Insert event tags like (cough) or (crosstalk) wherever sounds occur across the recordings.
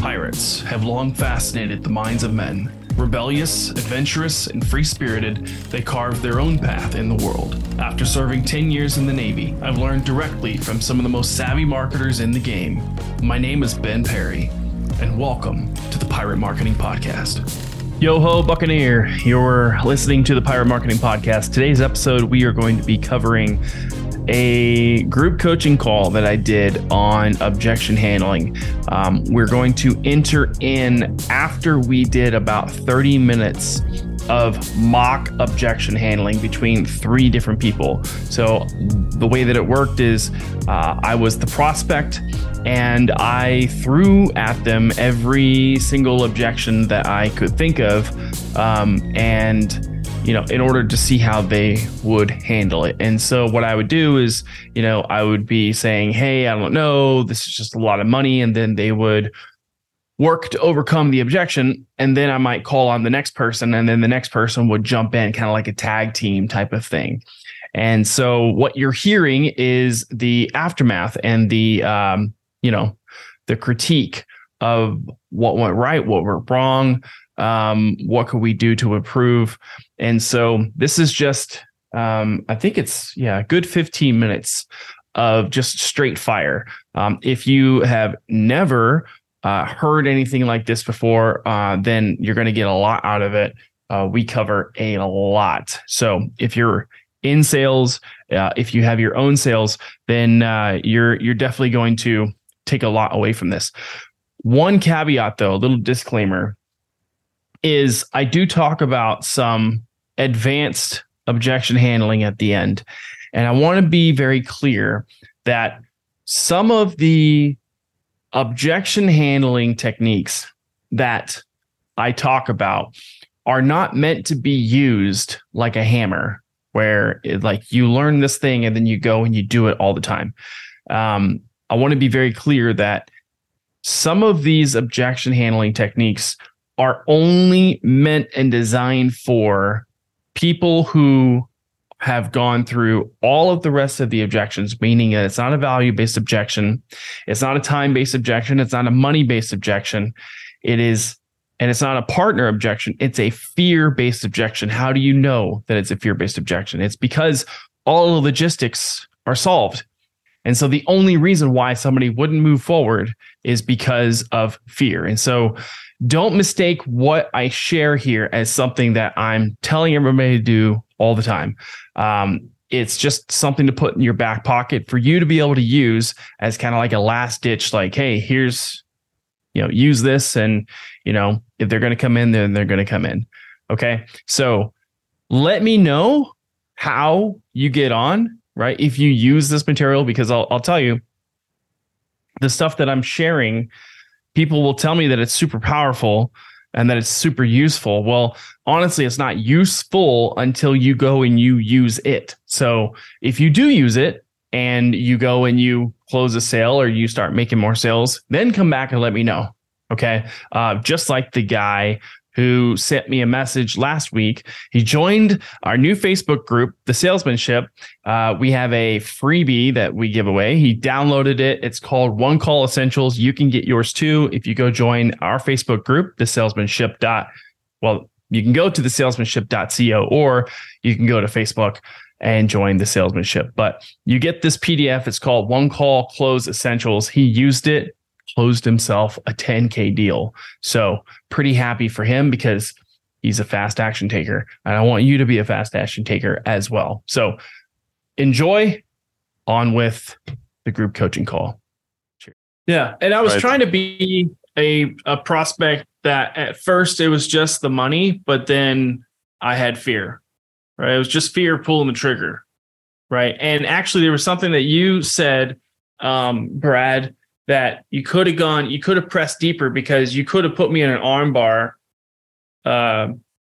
Pirates have long fascinated the minds of men. Rebellious, adventurous, and free spirited, they carved their own path in the world. After serving 10 years in the Navy, I've learned directly from some of the most savvy marketers in the game. My name is Ben Perry, and welcome to the Pirate Marketing Podcast. Yo ho, Buccaneer. You're listening to the Pirate Marketing Podcast. Today's episode, we are going to be covering a group coaching call that I did on objection handling. Um, we're going to enter in after we did about 30 minutes of mock objection handling between three different people. So the way that it worked is uh, I was the prospect and I threw at them every single objection that I could think of. Um, and you know, in order to see how they would handle it. And so what I would do is, you know, I would be saying, Hey, I don't know, this is just a lot of money. And then they would work to overcome the objection. And then I might call on the next person. And then the next person would jump in, kind of like a tag team type of thing. And so what you're hearing is the aftermath and the, um, you know, the critique of what went right, what went wrong, um, what could we do to improve? And so this is just um, i think it's yeah good 15 minutes of just straight fire. Um, if you have never uh, heard anything like this before uh, then you're going to get a lot out of it. Uh, we cover a lot. So if you're in sales uh, if you have your own sales then uh, you're you're definitely going to take a lot away from this. One caveat though a little disclaimer is I do talk about some advanced objection handling at the end. And I want to be very clear that some of the objection handling techniques that I talk about are not meant to be used like a hammer, where it, like you learn this thing and then you go and you do it all the time. Um, I want to be very clear that some of these objection handling techniques are only meant and designed for people who have gone through all of the rest of the objections, meaning that it's not a value based objection, it's not a time based objection, it's not a money based objection. It is, and it's not a partner objection, it's a fear based objection. How do you know that it's a fear based objection? It's because all the logistics are solved. And so the only reason why somebody wouldn't move forward is because of fear. And so don't mistake what I share here as something that I'm telling everybody to do all the time. Um, it's just something to put in your back pocket for you to be able to use as kind of like a last ditch, like, hey, here's, you know, use this. And, you know, if they're going to come in, then they're going to come in. Okay. So let me know how you get on, right? If you use this material, because I'll, I'll tell you the stuff that I'm sharing people will tell me that it's super powerful and that it's super useful. Well, honestly, it's not useful until you go and you use it. So if you do use it and you go and you close a sale or you start making more sales, then come back and let me know. Okay. Uh, just like the guy who sent me a message last week. He joined our new Facebook group, The Salesmanship. Uh, we have a freebie that we give away. He downloaded it. It's called One Call Essentials. You can get yours too if you go join our Facebook group, The Salesmanship. Dot, well, you can go to the salesmanship.co or you can go to Facebook and join the salesmanship. But you get this PDF. It's called One Call Close Essentials. He used it closed himself a 10K deal. So pretty happy for him because he's a fast action taker. And I want you to be a fast action taker as well. So enjoy on with the group coaching call. Cheers. Yeah. And I was right. trying to be a, a prospect that at first it was just the money, but then I had fear, right? It was just fear pulling the trigger. Right. And actually, there was something that you said, um, Brad, that you could have gone, you could have pressed deeper because you could have put me in an armbar, uh,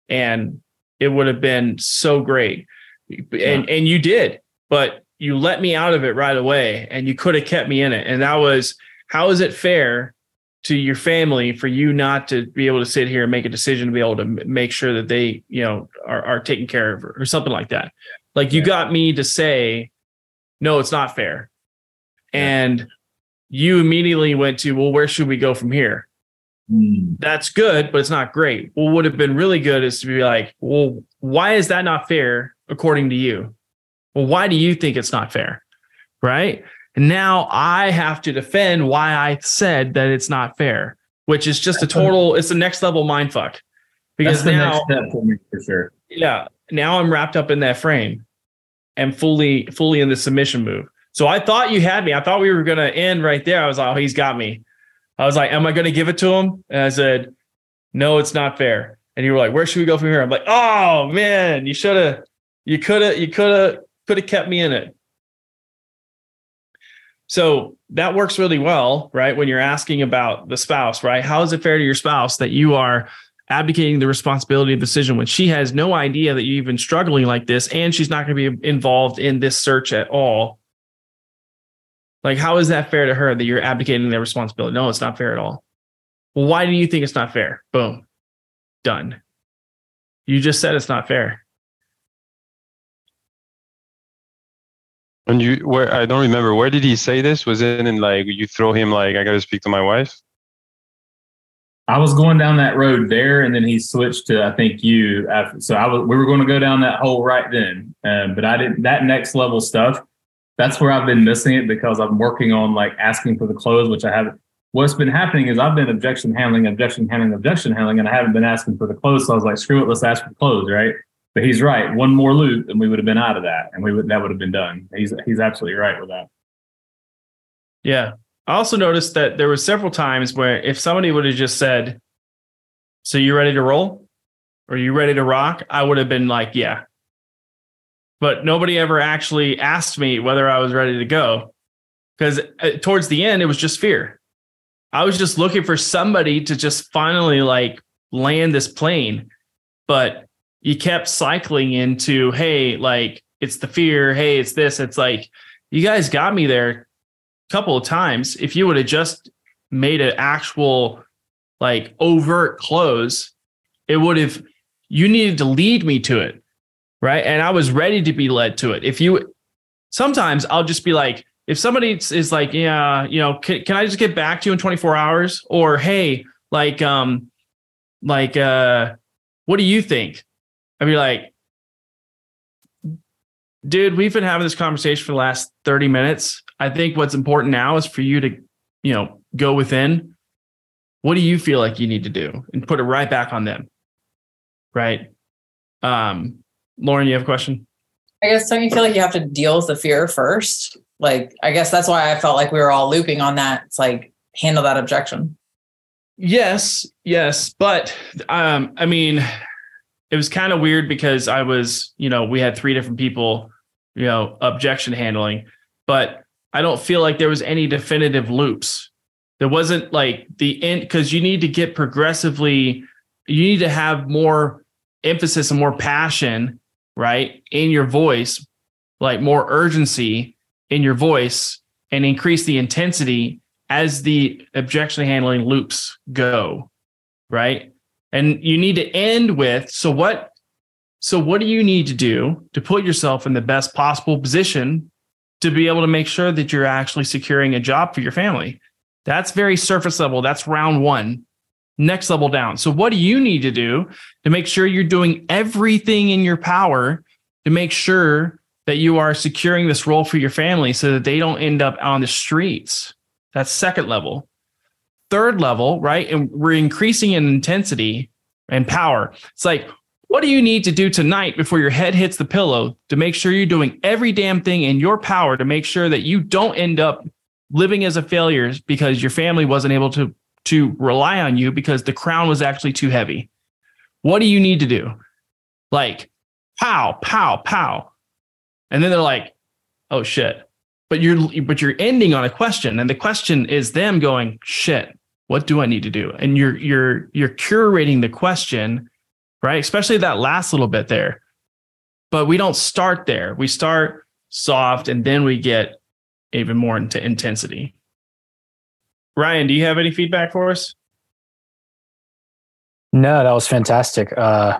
and it would have been so great. And yeah. and you did, but you let me out of it right away, and you could have kept me in it. And that was how is it fair to your family for you not to be able to sit here and make a decision to be able to make sure that they you know are, are taken care of or something like that like you yeah. got me to say no it's not fair yeah. and you immediately went to, well, where should we go from here? Mm. That's good, but it's not great. What would have been really good is to be like, well, why is that not fair according to you? Well, why do you think it's not fair? Right. And now I have to defend why I said that it's not fair, which is just a total, it's the next level mind fuck. Because now, for me for sure. Yeah. Now I'm wrapped up in that frame and fully, fully in the submission move. So I thought you had me. I thought we were going to end right there. I was like, oh, he's got me. I was like, am I going to give it to him? And I said, no, it's not fair. And you were like, where should we go from here? I'm like, oh man, you should have, you could have, you could have, could have kept me in it. So that works really well, right? When you're asking about the spouse, right? How is it fair to your spouse that you are abdicating the responsibility of the decision when she has no idea that you've been struggling like this and she's not going to be involved in this search at all? Like, how is that fair to her that you're abdicating their responsibility? No, it's not fair at all. Well, why do you think it's not fair? Boom. Done. You just said it's not fair. And you, where I don't remember, where did he say this? Was it in like you throw him like I got to speak to my wife? I was going down that road there, and then he switched to I think you. After, so I was we were going to go down that hole right then, um, but I didn't. That next level stuff, that's where I've been missing it because I'm working on like asking for the close, which I haven't. What's been happening is I've been objection handling, objection handling, objection handling, and I haven't been asking for the close. So I was like, screw it, let's ask for the close, right? But he's right. One more loop, and we would have been out of that, and we would that would have been done. He's he's absolutely right with that. Yeah. I also noticed that there were several times where if somebody would have just said, "So you ready to roll? Are you ready to rock?" I would have been like, "Yeah." But nobody ever actually asked me whether I was ready to go because uh, towards the end it was just fear. I was just looking for somebody to just finally like land this plane, but you kept cycling into, hey, like it's the fear, hey, it's this. It's like you guys got me there a couple of times. If you would have just made an actual like overt close, it would have you needed to lead me to it. Right. And I was ready to be led to it. If you sometimes I'll just be like, if somebody is like, yeah, you know, can, can I just get back to you in 24 hours? Or hey, like, um, like, uh, what do you think? I'd be like, dude, we've been having this conversation for the last 30 minutes. I think what's important now is for you to, you know, go within. What do you feel like you need to do? And put it right back on them. Right. Um, Lauren, you have a question? I guess don't you feel like you have to deal with the fear first? Like, I guess that's why I felt like we were all looping on that. It's like handle that objection. Yes, yes, but um, I mean, it was kind of weird because I was, you know, we had three different people, you know, objection handling, but I don't feel like there was any definitive loops. There wasn't like the end because you need to get progressively, you need to have more emphasis and more passion, right, in your voice, like more urgency in your voice and increase the intensity as the objection handling loops go, right? And you need to end with so what so what do you need to do to put yourself in the best possible position to be able to make sure that you're actually securing a job for your family? That's very surface level. That's round 1. Next level down. So what do you need to do to make sure you're doing everything in your power to make sure that you are securing this role for your family so that they don't end up on the streets? That's second level third level, right? And we're increasing in intensity and power. It's like, what do you need to do tonight before your head hits the pillow to make sure you're doing every damn thing in your power to make sure that you don't end up living as a failure because your family wasn't able to to rely on you because the crown was actually too heavy. What do you need to do? Like pow, pow, pow. And then they're like, "Oh shit." But you're but you're ending on a question and the question is them going, "Shit what do I need to do? And you're you're you're curating the question, right? Especially that last little bit there. But we don't start there. We start soft and then we get even more into intensity. Ryan, do you have any feedback for us? No, that was fantastic. Uh,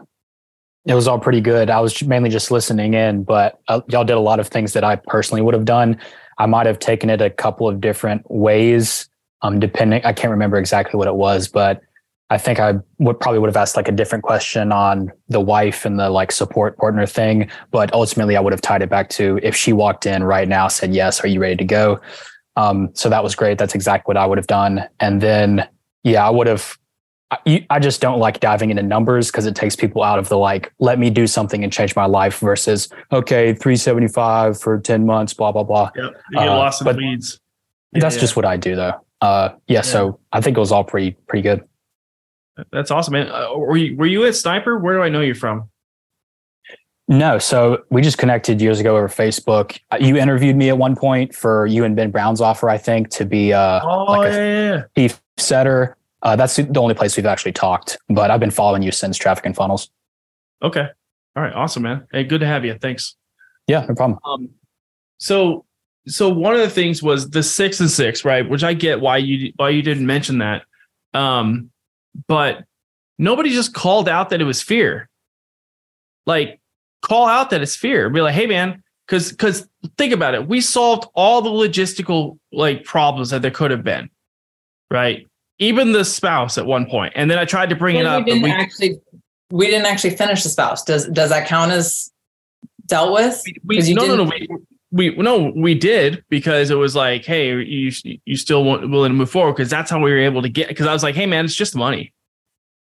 it was all pretty good. I was mainly just listening in, but uh, y'all did a lot of things that I personally would have done. I might have taken it a couple of different ways, um, depending. I can't remember exactly what it was, but I think I would probably would have asked like a different question on the wife and the like support partner thing. But ultimately, I would have tied it back to if she walked in right now, said yes, are you ready to go? Um, so that was great. That's exactly what I would have done. And then, yeah, I would have. I, I just don't like diving into numbers because it takes people out of the like, let me do something and change my life versus, okay, 375 for 10 months, blah, blah, blah. Yep. You get Uh, lost in the weeds. That's Yeah. just what I do though. Uh, yeah, So I think it was all pretty, pretty good. That's awesome, man. Uh, were you were you at Sniper? Where do I know you from? No, so we just connected years ago over Facebook. Uh, You interviewed me at one point for you and Ben Brown's offer, I think, to be uh, Oh like a yeah, yeah, yeah. chief setter. Uh, that's the only place we've actually talked, but I've been following you since Traffic and Funnels. Okay. All right. Awesome, man. Hey, good to have you. Thanks. Yeah, no problem. Um, so so one of the things was the six and six, right? Which I get why you why you didn't mention that. Um, but nobody just called out that it was fear. Like, call out that it's fear. Be like, hey man, because because think about it. We solved all the logistical like problems that there could have been, right? Even the spouse at one point, and then I tried to bring it up. we didn't we- actually we didn't actually finish the spouse. Does does that count as dealt with? we, you no, no, no, we, we, no, we did because it was like, hey, you, you still want willing to move forward because that's how we were able to get. Because I was like, hey, man, it's just money.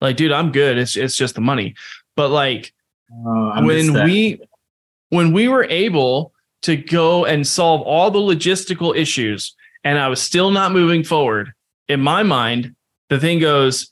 Like, dude, I'm good. It's it's just the money. But like Oh, when we when we were able to go and solve all the logistical issues, and I was still not moving forward. In my mind, the thing goes,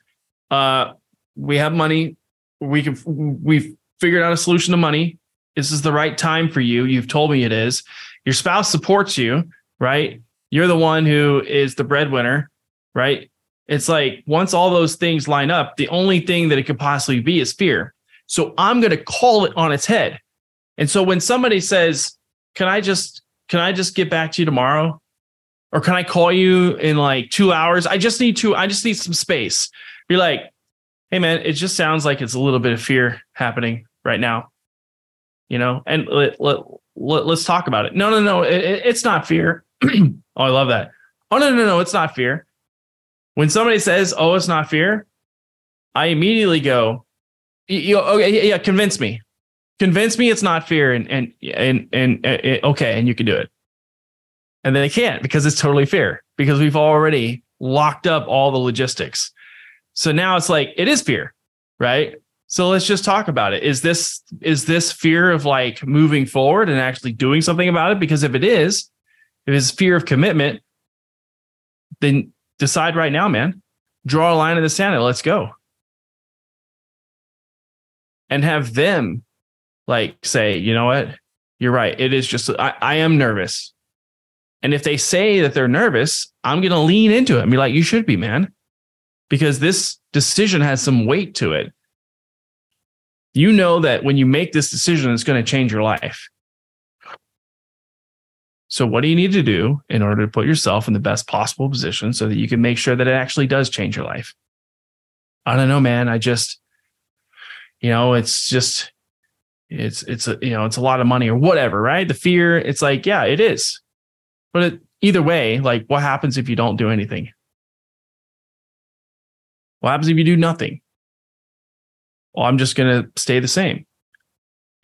uh, we have money. We can we've figured out a solution to money this is the right time for you. You've told me it is. Your spouse supports you, right? You're the one who is the breadwinner, right? It's like once all those things line up, the only thing that it could possibly be is fear. So I'm going to call it on its head. And so when somebody says, "Can I just can I just get back to you tomorrow?" Or can I call you in like 2 hours? I just need to I just need some space. Be like, "Hey man, it just sounds like it's a little bit of fear happening right now." you know and let, let, let, us talk about it no no no it, it- it's not fear (clears throat) oh i love that oh no no no it's not fear when somebody says oh it's not fear i immediately go "Y- you, okay yeah, yeah convince me convince me it's not fear and and and and, uh, okay and you can do it and then they can't because it's totally fear because we've already locked up all the logistics so now it's like it is fear right so let's just talk about it. Is this is this fear of like moving forward and actually doing something about it? Because if it is, if it's fear of commitment, then decide right now, man. Draw a line in the sand and let's go. And have them like say, you know what? You're right. It is just I, I am nervous. And if they say that they're nervous, I'm gonna lean into it and be like, you should be, man. Because this decision has some weight to it you know that when you make this decision, it's going to change your life. So, what do you need to do in order to put yourself in the best possible position so that you can make sure that it actually does change your life? I don't know, man. I just, you know, it's just, it's, it's a, you know, it's a lot of money or whatever, right? The fear, it's like, yeah, it is. But it, either way, like, what happens if you don't do anything? What happens if you do nothing? well, I'm just going to stay the same.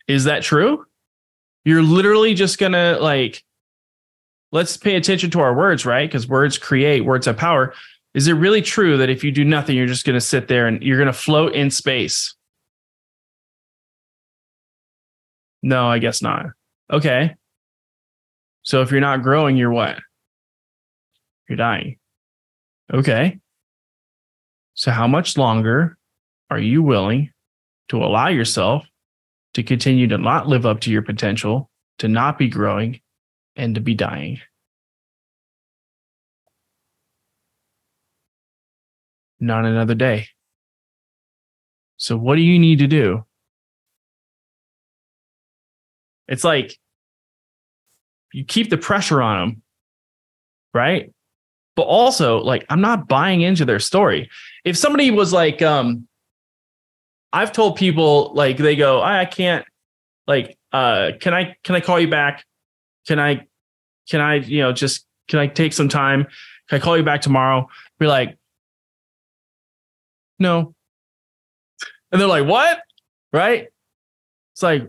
Is that true? You're literally just going to like, let's pay attention to our words, right? Because words create, words have power. Is it really true that if you do nothing, you're just going to sit there and you're going to float in space? No, I guess not. Okay. So if you're not growing, you're what? You're dying. Okay. So how much longer are you willing to allow yourself to continue to not live up to your potential, to not be growing, and to be dying. Not another day. So, what do you need to do? It's like you keep the pressure on them, right? But also, like, I'm not buying into their story. If somebody was like, um, I've told people like they go, I, I can't like uh can I can I call you back? Can I can I, you know, just can I take some time? Can I call you back tomorrow? Be like, no. And they're like, what? Right? It's like,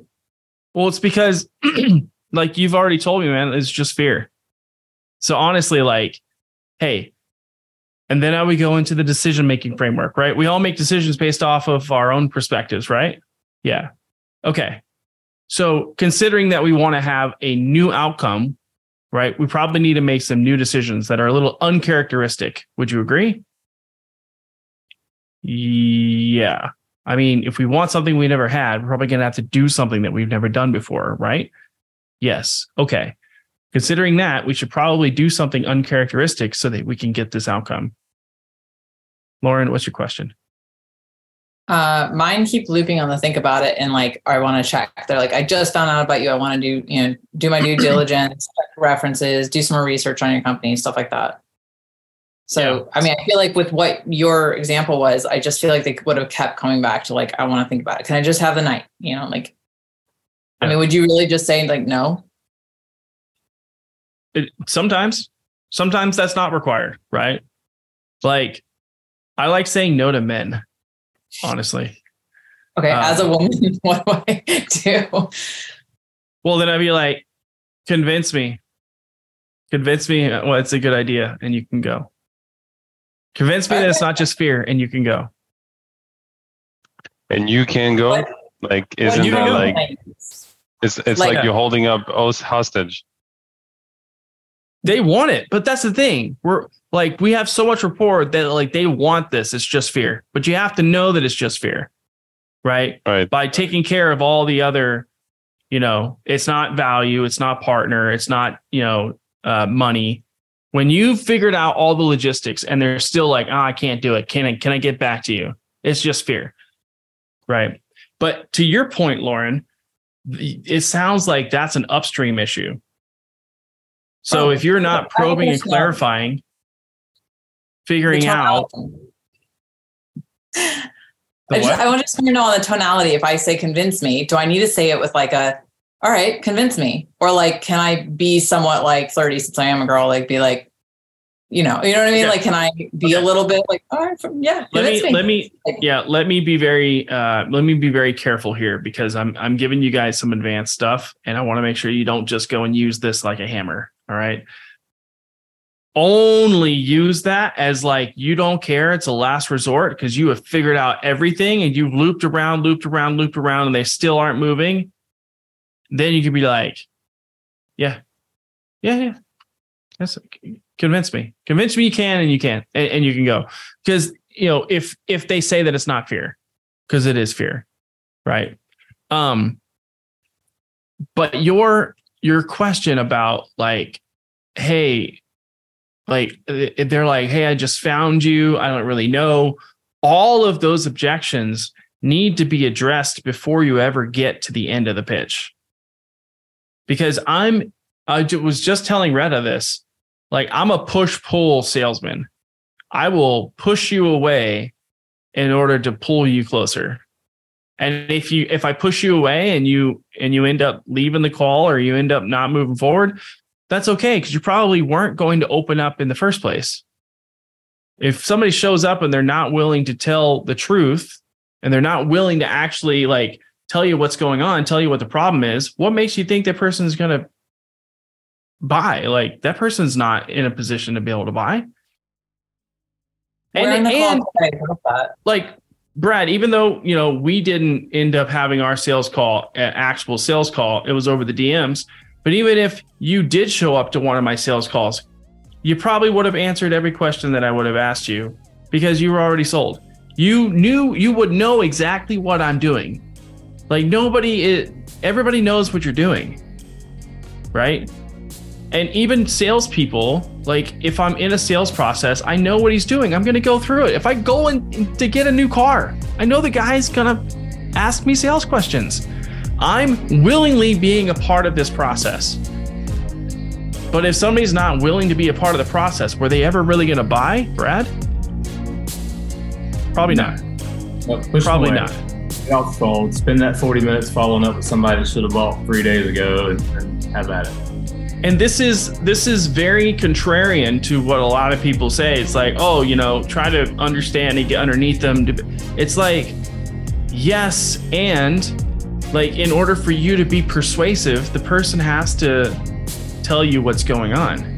well, it's because (clears throat) like you've already told me, man, it's just fear. So honestly, like, hey, and then now we go into the decision making framework, right? We all make decisions based off of our own perspectives, right? Yeah. Okay. So considering that we want to have a new outcome, right? We probably need to make some new decisions that are a little uncharacteristic. Would you agree? Yeah. I mean, if we want something we never had, we're probably going to have to do something that we've never done before, right? Yes. Okay. Considering that, we should probably do something uncharacteristic so that we can get this outcome. Lauren, what's your question? Uh, mine keep looping on the think about it and like I want to check. They're like, I just found out about you. I want to do you know do my due (clears throat) diligence, references, do some more research on your company, stuff like that. So, yeah. I mean, I feel like with what your example was, I just feel like they would have kept coming back to like, I want to think about it. Can I just have the night? You know, like, yeah. I mean, would you really just say like no? It, sometimes, sometimes that's not required, right? Like, I like saying no to men, honestly. Okay, um, as a woman, (laughs) what do I do? Well, then I'd be like, convince me, convince me. Well, it's a good idea, and you can go. Convince me that it's not just fear, and you can go. And you can go. Like, isn't that like? It's it's like, like you're holding up us hostage. They want it, but that's the thing. We're like we have so much rapport that like they want this. It's just fear, but you have to know that it's just fear, right? Right. By taking care of all the other, you know, it's not value, it's not partner, it's not you know uh, money when you've figured out all the logistics and they're still like, oh, I can't do it. Can I can I get back to you? It's just fear. Right. But to your point, Lauren, it sounds like that's an upstream issue. So oh, if you're not probing and uh, clarifying, figuring out I, just, I want to just know on the tonality. If I say convince me, do I need to say it with like a all right, convince me. Or like, can I be somewhat like 30 since I am a girl? Like, be like, you know, you know what I mean? Yeah. Like, can I be okay. a little bit like, all right, from, yeah. Let me, me, let me, yeah, let me be very, uh, let me be very careful here because I'm, I'm giving you guys some advanced stuff and I want to make sure you don't just go and use this like a hammer. All right. Only use that as like you don't care. It's a last resort because you have figured out everything and you've looped around, looped around, looped around, and they still aren't moving then you could be like, yeah, yeah, yeah. That's convince me. Convince me you can and you can and, and you can go. Because you know, if if they say that it's not fear, because it is fear, right? Um, but your your question about like, hey, like they're like, hey, I just found you. I don't really know. All of those objections need to be addressed before you ever get to the end of the pitch because I'm I was just telling Retta this. Like I'm a push pull salesman. I will push you away in order to pull you closer. And if you if I push you away and you and you end up leaving the call or you end up not moving forward, that's okay because you probably weren't going to open up in the first place. If somebody shows up and they're not willing to tell the truth and they're not willing to actually like tell you what's going on, tell you what the problem is, what makes you think that person's going to buy? Like that person's not in a position to be able to buy. And, and like Brad, even though you know we didn't end up having our sales call, actual sales call, it was over the DMs. But even if you did show up to one of my sales calls, you probably would have answered every question that I would have asked you because you were already sold. You knew you would know exactly what I'm doing. Like nobody is, everybody knows what you're doing, right? And even salespeople, like if I'm in a sales process, I know what he's doing. I'm going to go through it. If I go in to get a new car, I know the guy's going to ask me sales questions. I'm willingly being a part of this process. But if somebody's not willing to be a part of the process, were they ever really going to buy, Brad? Probably not. Probably not house Spend that 40 minutes following up with somebody that should have bought three days ago and, and have at it. and this is this is very contrarian to what a lot of people say. It's like oh you know try to understand and get underneath them it's like yes and like in order for you to be persuasive the person has to tell you what's going on